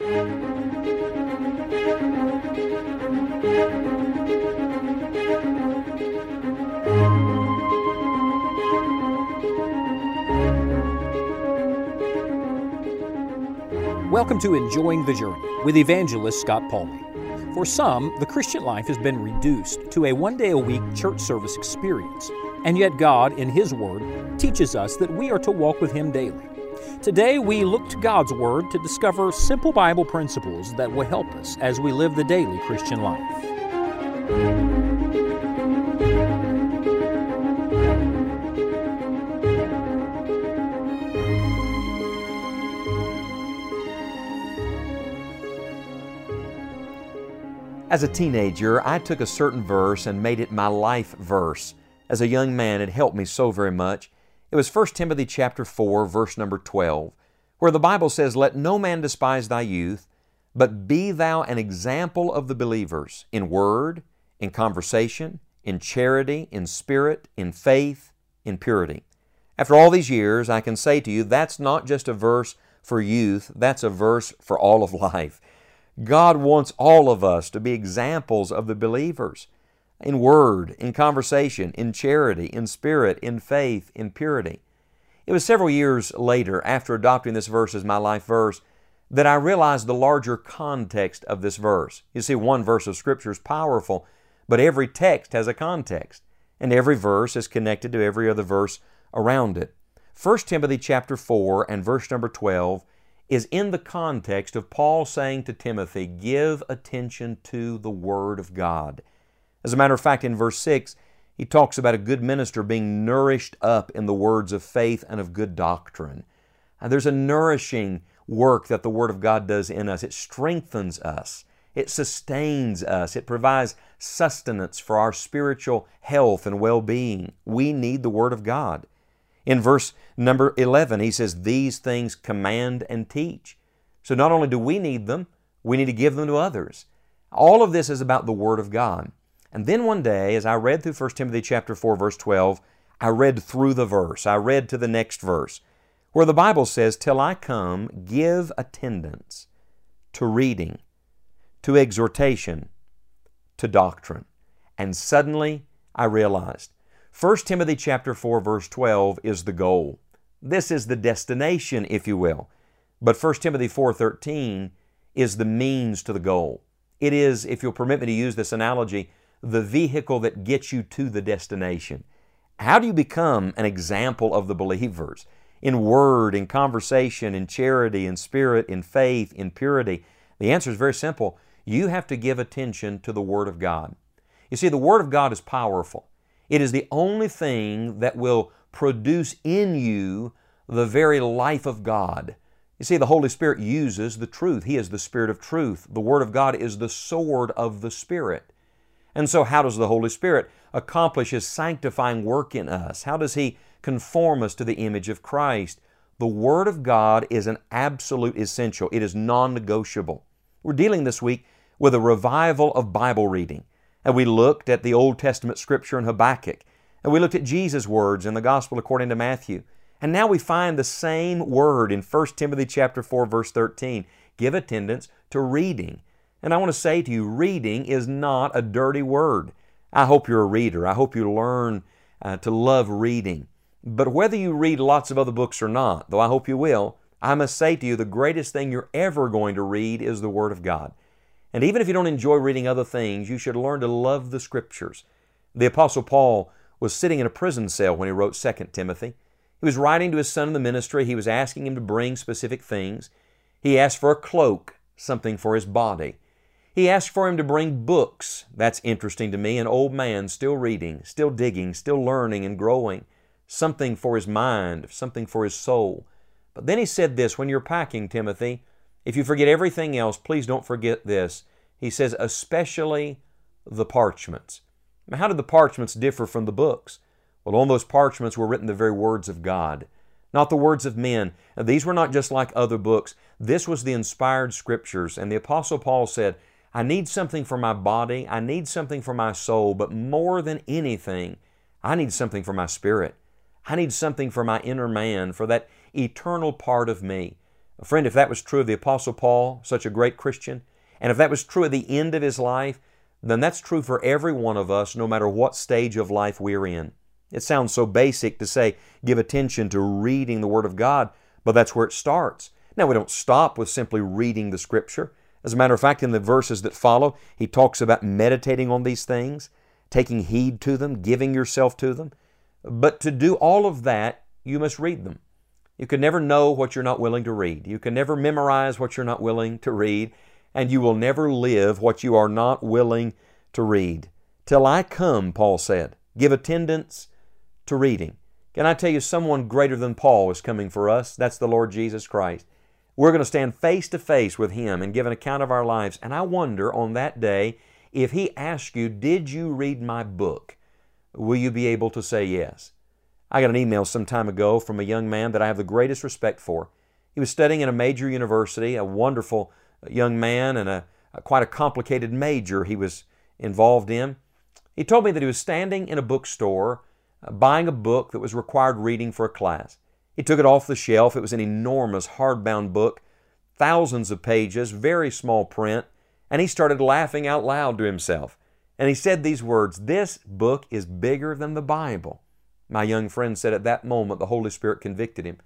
Welcome to Enjoying the Journey with evangelist Scott Pauley. For some, the Christian life has been reduced to a one day a week church service experience, and yet God, in His Word, teaches us that we are to walk with Him daily. Today, we look to God's Word to discover simple Bible principles that will help us as we live the daily Christian life. As a teenager, I took a certain verse and made it my life verse. As a young man, it helped me so very much. It was 1 Timothy chapter 4, verse number 12, where the Bible says, Let no man despise thy youth, but be thou an example of the believers in word, in conversation, in charity, in spirit, in faith, in purity. After all these years, I can say to you, that's not just a verse for youth, that's a verse for all of life. God wants all of us to be examples of the believers in word, in conversation, in charity, in spirit, in faith, in purity. It was several years later, after adopting this verse as my life verse, that I realized the larger context of this verse. You see, one verse of Scripture is powerful, but every text has a context, and every verse is connected to every other verse around it. 1 Timothy chapter 4 and verse number 12 is in the context of Paul saying to Timothy, Give attention to the Word of God. As a matter of fact, in verse 6, he talks about a good minister being nourished up in the words of faith and of good doctrine. And there's a nourishing work that the Word of God does in us. It strengthens us, it sustains us, it provides sustenance for our spiritual health and well being. We need the Word of God. In verse number 11, he says, These things command and teach. So not only do we need them, we need to give them to others. All of this is about the Word of God. And then one day, as I read through 1 Timothy chapter 4, verse 12, I read through the verse. I read to the next verse, where the Bible says, Till I come, give attendance to reading, to exhortation, to doctrine. And suddenly I realized 1 Timothy chapter 4 verse 12 is the goal. This is the destination, if you will. But 1 Timothy 4:13 is the means to the goal. It is, if you'll permit me to use this analogy, the vehicle that gets you to the destination. How do you become an example of the believers? In word, in conversation, in charity, in spirit, in faith, in purity? The answer is very simple. You have to give attention to the Word of God. You see, the Word of God is powerful. It is the only thing that will produce in you the very life of God. You see, the Holy Spirit uses the truth. He is the Spirit of truth. The Word of God is the sword of the Spirit. And so, how does the Holy Spirit accomplish His sanctifying work in us? How does He conform us to the image of Christ? The Word of God is an absolute essential, it is non negotiable. We're dealing this week with a revival of Bible reading. And we looked at the Old Testament scripture in Habakkuk. And we looked at Jesus' words in the Gospel according to Matthew. And now we find the same word in 1 Timothy chapter 4 verse 13. Give attendance to reading. And I want to say to you, reading is not a dirty word. I hope you're a reader. I hope you learn uh, to love reading. But whether you read lots of other books or not, though I hope you will, I must say to you the greatest thing you're ever going to read is the Word of God. And even if you don't enjoy reading other things, you should learn to love the Scriptures. The Apostle Paul was sitting in a prison cell when he wrote 2 Timothy. He was writing to his son in the ministry. He was asking him to bring specific things. He asked for a cloak, something for his body. He asked for him to bring books. That's interesting to me. An old man still reading, still digging, still learning and growing. Something for his mind, something for his soul. But then he said this when you're packing, Timothy, if you forget everything else, please don't forget this. He says, especially the parchments. Now, how did the parchments differ from the books? Well, on those parchments were written the very words of God, not the words of men. Now, these were not just like other books. This was the inspired scriptures. And the Apostle Paul said, I need something for my body, I need something for my soul, but more than anything, I need something for my spirit. I need something for my inner man, for that eternal part of me. Friend, if that was true of the Apostle Paul, such a great Christian, and if that was true at the end of his life, then that's true for every one of us, no matter what stage of life we're in. It sounds so basic to say, give attention to reading the Word of God, but that's where it starts. Now, we don't stop with simply reading the Scripture. As a matter of fact, in the verses that follow, he talks about meditating on these things, taking heed to them, giving yourself to them. But to do all of that, you must read them. You can never know what you're not willing to read. You can never memorize what you're not willing to read and you will never live what you are not willing to read. Till I come, Paul said. Give attendance to reading. Can I tell you, someone greater than Paul is coming for us? That's the Lord Jesus Christ. We're going to stand face to face with Him and give an account of our lives. And I wonder on that day if He asks you, Did you read my book? Will you be able to say yes? I got an email some time ago from a young man that I have the greatest respect for. He was studying in a major university, a wonderful young man and a, a, quite a complicated major he was involved in. He told me that he was standing in a bookstore uh, buying a book that was required reading for a class. He took it off the shelf. It was an enormous hardbound book, thousands of pages, very small print, and he started laughing out loud to himself. And he said these words This book is bigger than the Bible. My young friend said at that moment the Holy Spirit convicted him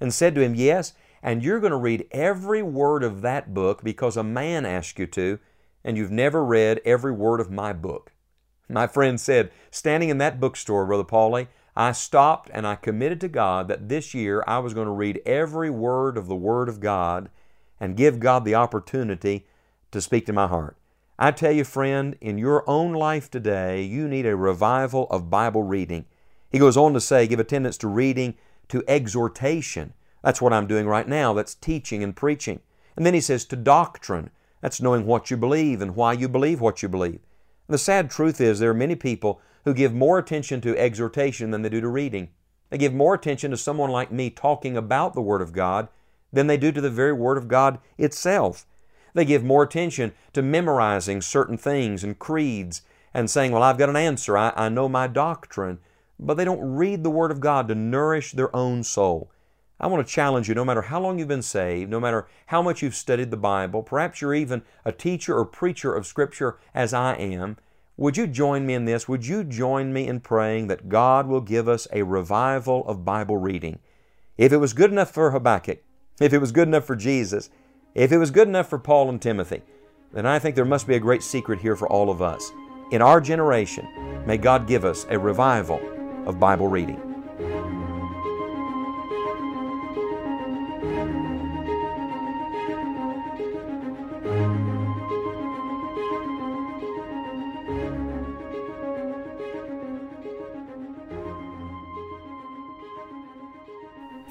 and said to him, Yes, and you're going to read every word of that book because a man asked you to, and you've never read every word of my book. My friend said, standing in that bookstore, Brother Pauley, I stopped and I committed to God that this year I was going to read every word of the Word of God and give God the opportunity to speak to my heart. I tell you, friend, in your own life today, you need a revival of Bible reading. He goes on to say, give attendance to reading, to exhortation. That's what I'm doing right now. That's teaching and preaching. And then he says to doctrine. That's knowing what you believe and why you believe what you believe. And the sad truth is there are many people who give more attention to exhortation than they do to reading. They give more attention to someone like me talking about the Word of God than they do to the very Word of God itself. They give more attention to memorizing certain things and creeds and saying, Well, I've got an answer, I, I know my doctrine. But they don't read the Word of God to nourish their own soul. I want to challenge you no matter how long you've been saved, no matter how much you've studied the Bible, perhaps you're even a teacher or preacher of Scripture as I am. Would you join me in this? Would you join me in praying that God will give us a revival of Bible reading? If it was good enough for Habakkuk, if it was good enough for Jesus, if it was good enough for Paul and Timothy, then I think there must be a great secret here for all of us. In our generation, may God give us a revival of Bible reading.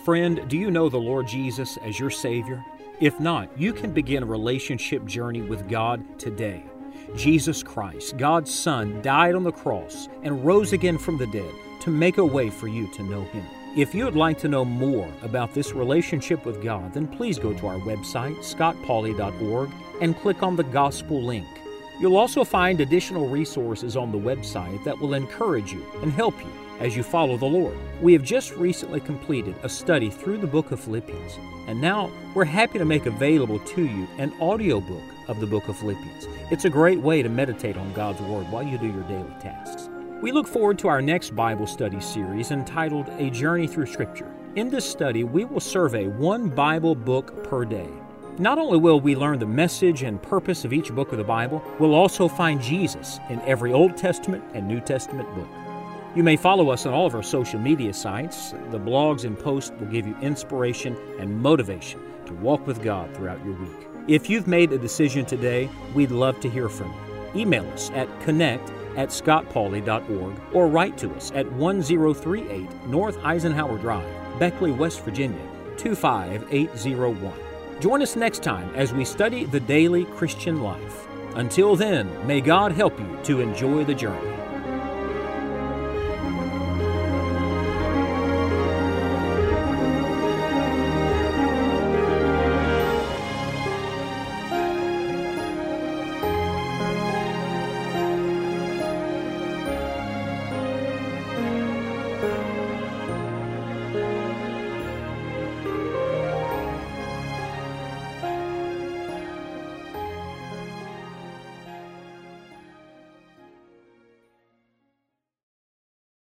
Friend, do you know the Lord Jesus as your Savior? If not, you can begin a relationship journey with God today. Jesus Christ, God's Son, died on the cross and rose again from the dead to make a way for you to know Him. If you would like to know more about this relationship with God, then please go to our website, scottpauley.org, and click on the Gospel link. You'll also find additional resources on the website that will encourage you and help you as you follow the Lord. We have just recently completed a study through the book of Philippians, and now we're happy to make available to you an audiobook of the book of Philippians. It's a great way to meditate on God's Word while you do your daily tasks. We look forward to our next Bible study series entitled A Journey Through Scripture. In this study, we will survey one Bible book per day. Not only will we learn the message and purpose of each book of the Bible, we'll also find Jesus in every Old Testament and New Testament book. You may follow us on all of our social media sites. The blogs and posts will give you inspiration and motivation to walk with God throughout your week. If you've made a decision today, we'd love to hear from you. Email us at connect at scottpauley.org or write to us at 1038 North Eisenhower Drive, Beckley, West Virginia 25801. Join us next time as we study the daily Christian life. Until then, may God help you to enjoy the journey.